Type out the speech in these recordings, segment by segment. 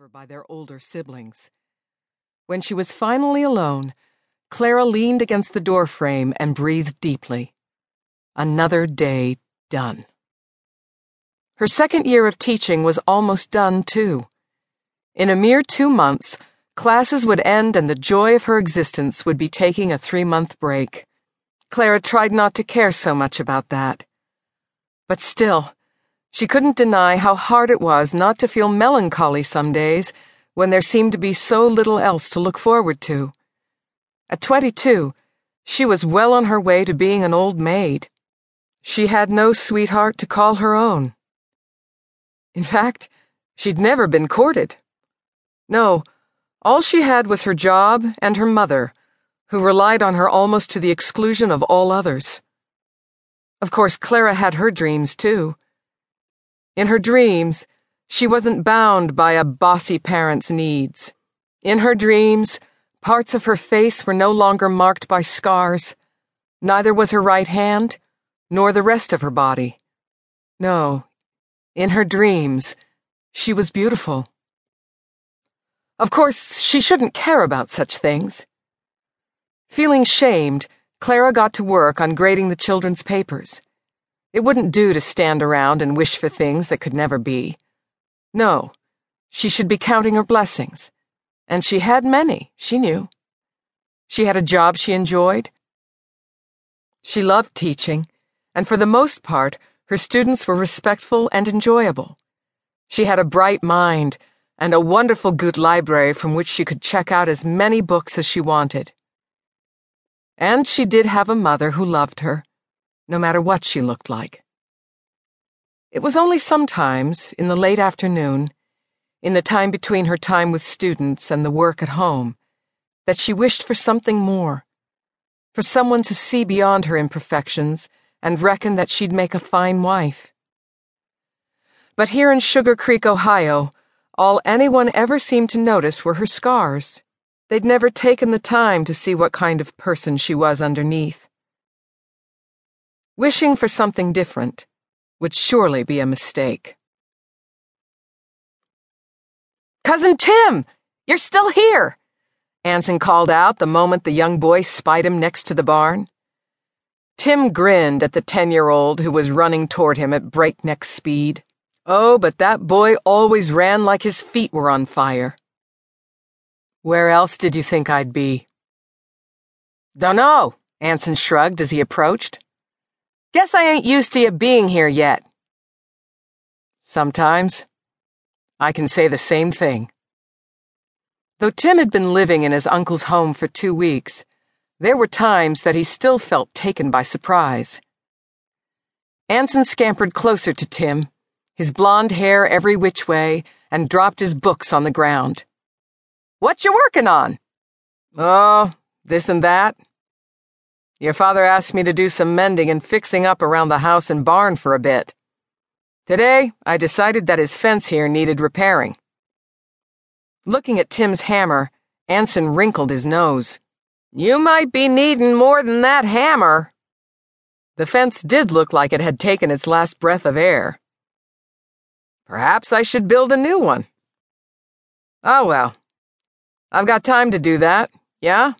over by their older siblings. When she was finally alone, Clara leaned against the doorframe and breathed deeply. Another day done. Her second year of teaching was almost done, too. In a mere two months, classes would end and the joy of her existence would be taking a three month break. Clara tried not to care so much about that. But still, she couldn't deny how hard it was not to feel melancholy some days when there seemed to be so little else to look forward to. At 22, she was well on her way to being an old maid. She had no sweetheart to call her own. In fact, she'd never been courted. No, all she had was her job and her mother, who relied on her almost to the exclusion of all others. Of course, Clara had her dreams, too. In her dreams, she wasn't bound by a bossy parent's needs. In her dreams, parts of her face were no longer marked by scars. Neither was her right hand, nor the rest of her body. No, in her dreams, she was beautiful. Of course, she shouldn't care about such things. Feeling shamed, Clara got to work on grading the children's papers. It wouldn't do to stand around and wish for things that could never be. No, she should be counting her blessings. And she had many, she knew. She had a job she enjoyed. She loved teaching, and for the most part, her students were respectful and enjoyable. She had a bright mind and a wonderful good library from which she could check out as many books as she wanted. And she did have a mother who loved her no matter what she looked like. It was only sometimes, in the late afternoon, in the time between her time with students and the work at home, that she wished for something more, for someone to see beyond her imperfections and reckon that she'd make a fine wife. But here in Sugarcreek, Ohio, all anyone ever seemed to notice were her scars. They'd never taken the time to see what kind of person she was underneath. Wishing for something different would surely be a mistake. Cousin Tim, you're still here, Anson called out the moment the young boy spied him next to the barn. Tim grinned at the ten year old who was running toward him at breakneck speed. Oh, but that boy always ran like his feet were on fire. Where else did you think I'd be? Dunno, Anson shrugged as he approached. Guess I ain't used to you being here yet. Sometimes. I can say the same thing. Though Tim had been living in his uncle's home for two weeks, there were times that he still felt taken by surprise. Anson scampered closer to Tim, his blond hair every which way, and dropped his books on the ground. What you working on? Oh, this and that. Your father asked me to do some mending and fixing up around the house and barn for a bit. Today, I decided that his fence here needed repairing. Looking at Tim's hammer, Anson wrinkled his nose. You might be needing more than that hammer. The fence did look like it had taken its last breath of air. Perhaps I should build a new one. Oh well. I've got time to do that, yeah?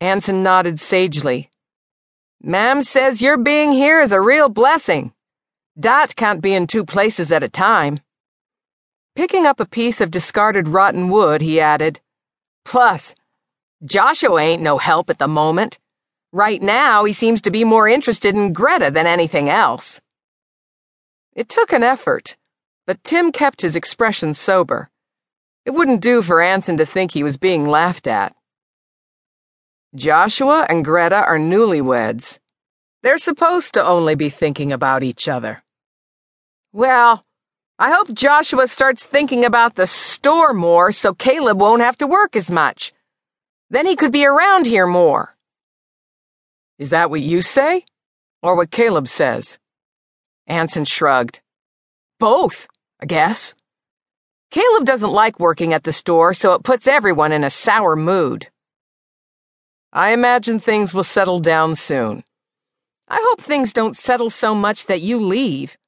Anson nodded sagely. Mam says your being here is a real blessing. Dot can't be in two places at a time. Picking up a piece of discarded rotten wood, he added, Plus, Joshua ain't no help at the moment. Right now, he seems to be more interested in Greta than anything else. It took an effort, but Tim kept his expression sober. It wouldn't do for Anson to think he was being laughed at. Joshua and Greta are newlyweds. They're supposed to only be thinking about each other. Well, I hope Joshua starts thinking about the store more so Caleb won't have to work as much. Then he could be around here more. Is that what you say? Or what Caleb says? Anson shrugged. Both, I guess. Caleb doesn't like working at the store, so it puts everyone in a sour mood. I imagine things will settle down soon. I hope things don't settle so much that you leave.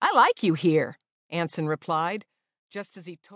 I like you here, Anson replied, just as he told